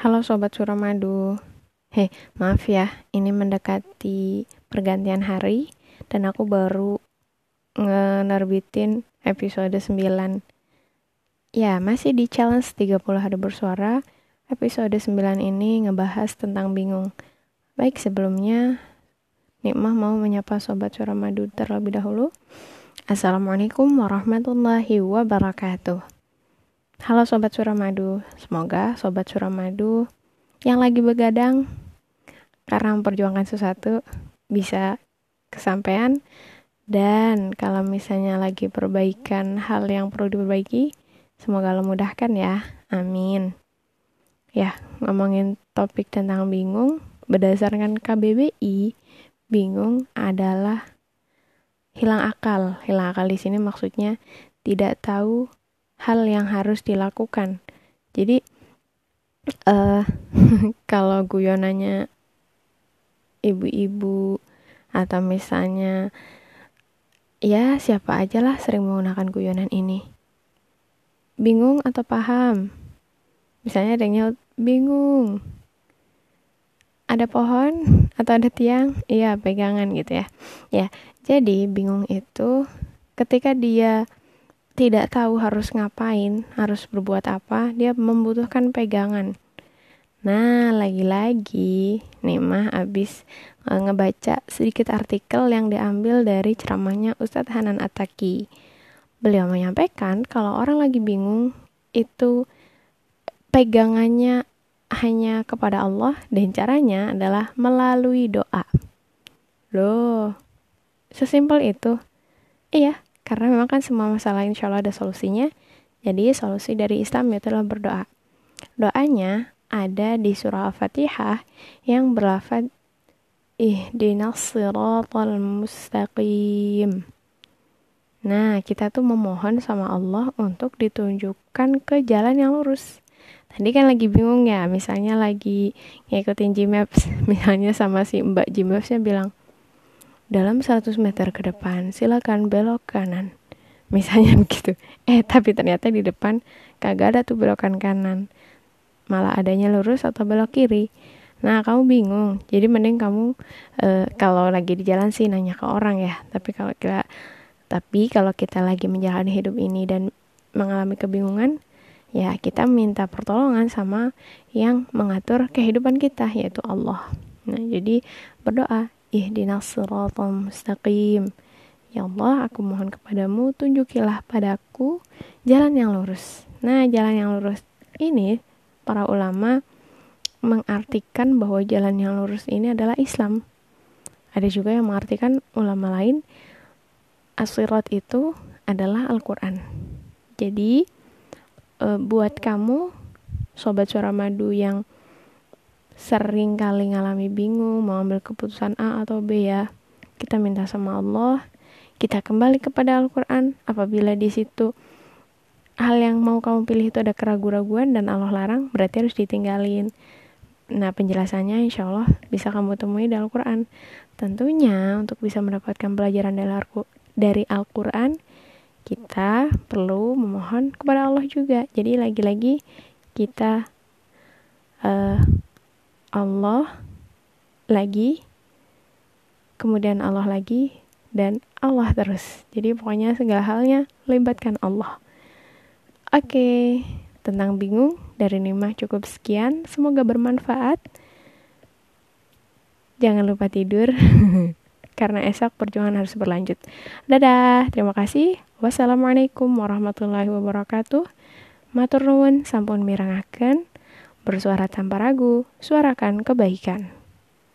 Halo Sobat Suramadu. Hei, maaf ya, ini mendekati pergantian hari dan aku baru nge-nerbitin episode 9 Ya, masih di challenge 30 hari bersuara. Episode 9 ini ngebahas tentang bingung. Baik, sebelumnya Nikmah mau menyapa Sobat Suramadu terlebih dahulu. Assalamualaikum warahmatullahi wabarakatuh Halo Sobat Suramadu, semoga Sobat Suramadu yang lagi begadang karena memperjuangkan sesuatu bisa kesampaian dan kalau misalnya lagi perbaikan hal yang perlu diperbaiki, semoga lo mudahkan ya. Amin. Ya, ngomongin topik tentang bingung, berdasarkan KBBI, bingung adalah hilang akal. Hilang akal di sini maksudnya tidak tahu hal yang harus dilakukan. Jadi uh, kalau guyonannya ibu-ibu atau misalnya ya siapa aja lah sering menggunakan guyonan ini. Bingung atau paham? Misalnya ada yang bingung. Ada pohon atau ada tiang? Iya, pegangan gitu ya. Ya, jadi bingung itu ketika dia tidak tahu harus ngapain, harus berbuat apa, dia membutuhkan pegangan. Nah, lagi-lagi nih mah abis uh, ngebaca sedikit artikel yang diambil dari ceramahnya Ustadz Hanan Ataki. Beliau menyampaikan kalau orang lagi bingung itu pegangannya hanya kepada Allah dan caranya adalah melalui doa. Loh, sesimpel itu. Iya, karena memang kan semua masalah insya Allah ada solusinya. Jadi solusi dari Islam itu adalah berdoa. Doanya ada di surah Al-Fatihah yang berlafad Ihdinas siratal mustaqim. Nah, kita tuh memohon sama Allah untuk ditunjukkan ke jalan yang lurus. Tadi kan lagi bingung ya, misalnya lagi ngikutin Gmaps, misalnya sama si Mbak Gmapsnya bilang, dalam 100 meter ke depan, silakan belok kanan. Misalnya begitu. Eh, tapi ternyata di depan kagak ada tuh belokan kanan. Malah adanya lurus atau belok kiri. Nah, kamu bingung. Jadi mending kamu e, kalau lagi di jalan sih nanya ke orang ya. Tapi kalau kita tapi kalau kita lagi menjalani hidup ini dan mengalami kebingungan, ya kita minta pertolongan sama yang mengatur kehidupan kita yaitu Allah. Nah, jadi berdoa, ihdinas siratal mustaqim. Ya Allah, aku mohon kepadamu, tunjukilah padaku jalan yang lurus. Nah, jalan yang lurus ini para ulama mengartikan bahwa jalan yang lurus ini adalah Islam. Ada juga yang mengartikan ulama lain asirat itu adalah Al-Quran. Jadi, e, buat kamu, sobat suara madu yang sering kali ngalami bingung mau ambil keputusan A atau B ya. Kita minta sama Allah kita kembali kepada Al-Quran. Apabila di situ hal yang mau kamu pilih itu ada keraguan-raguan dan Allah larang berarti harus ditinggalin. Nah penjelasannya insya Allah bisa kamu temui di Al-Quran. Tentunya untuk bisa mendapatkan pelajaran dari Al-Quran kita perlu memohon kepada Allah juga. Jadi lagi-lagi kita uh, Allah lagi, kemudian Allah lagi, dan Allah terus. Jadi pokoknya segala halnya libatkan Allah. Oke, tentang bingung dari Nima cukup sekian. Semoga bermanfaat. Jangan lupa tidur karena esok perjuangan harus berlanjut. Dadah, terima kasih. Wassalamualaikum warahmatullahi wabarakatuh. Matur nuwun sampun mirangaken bersuara tanpa ragu, suarakan kebaikan.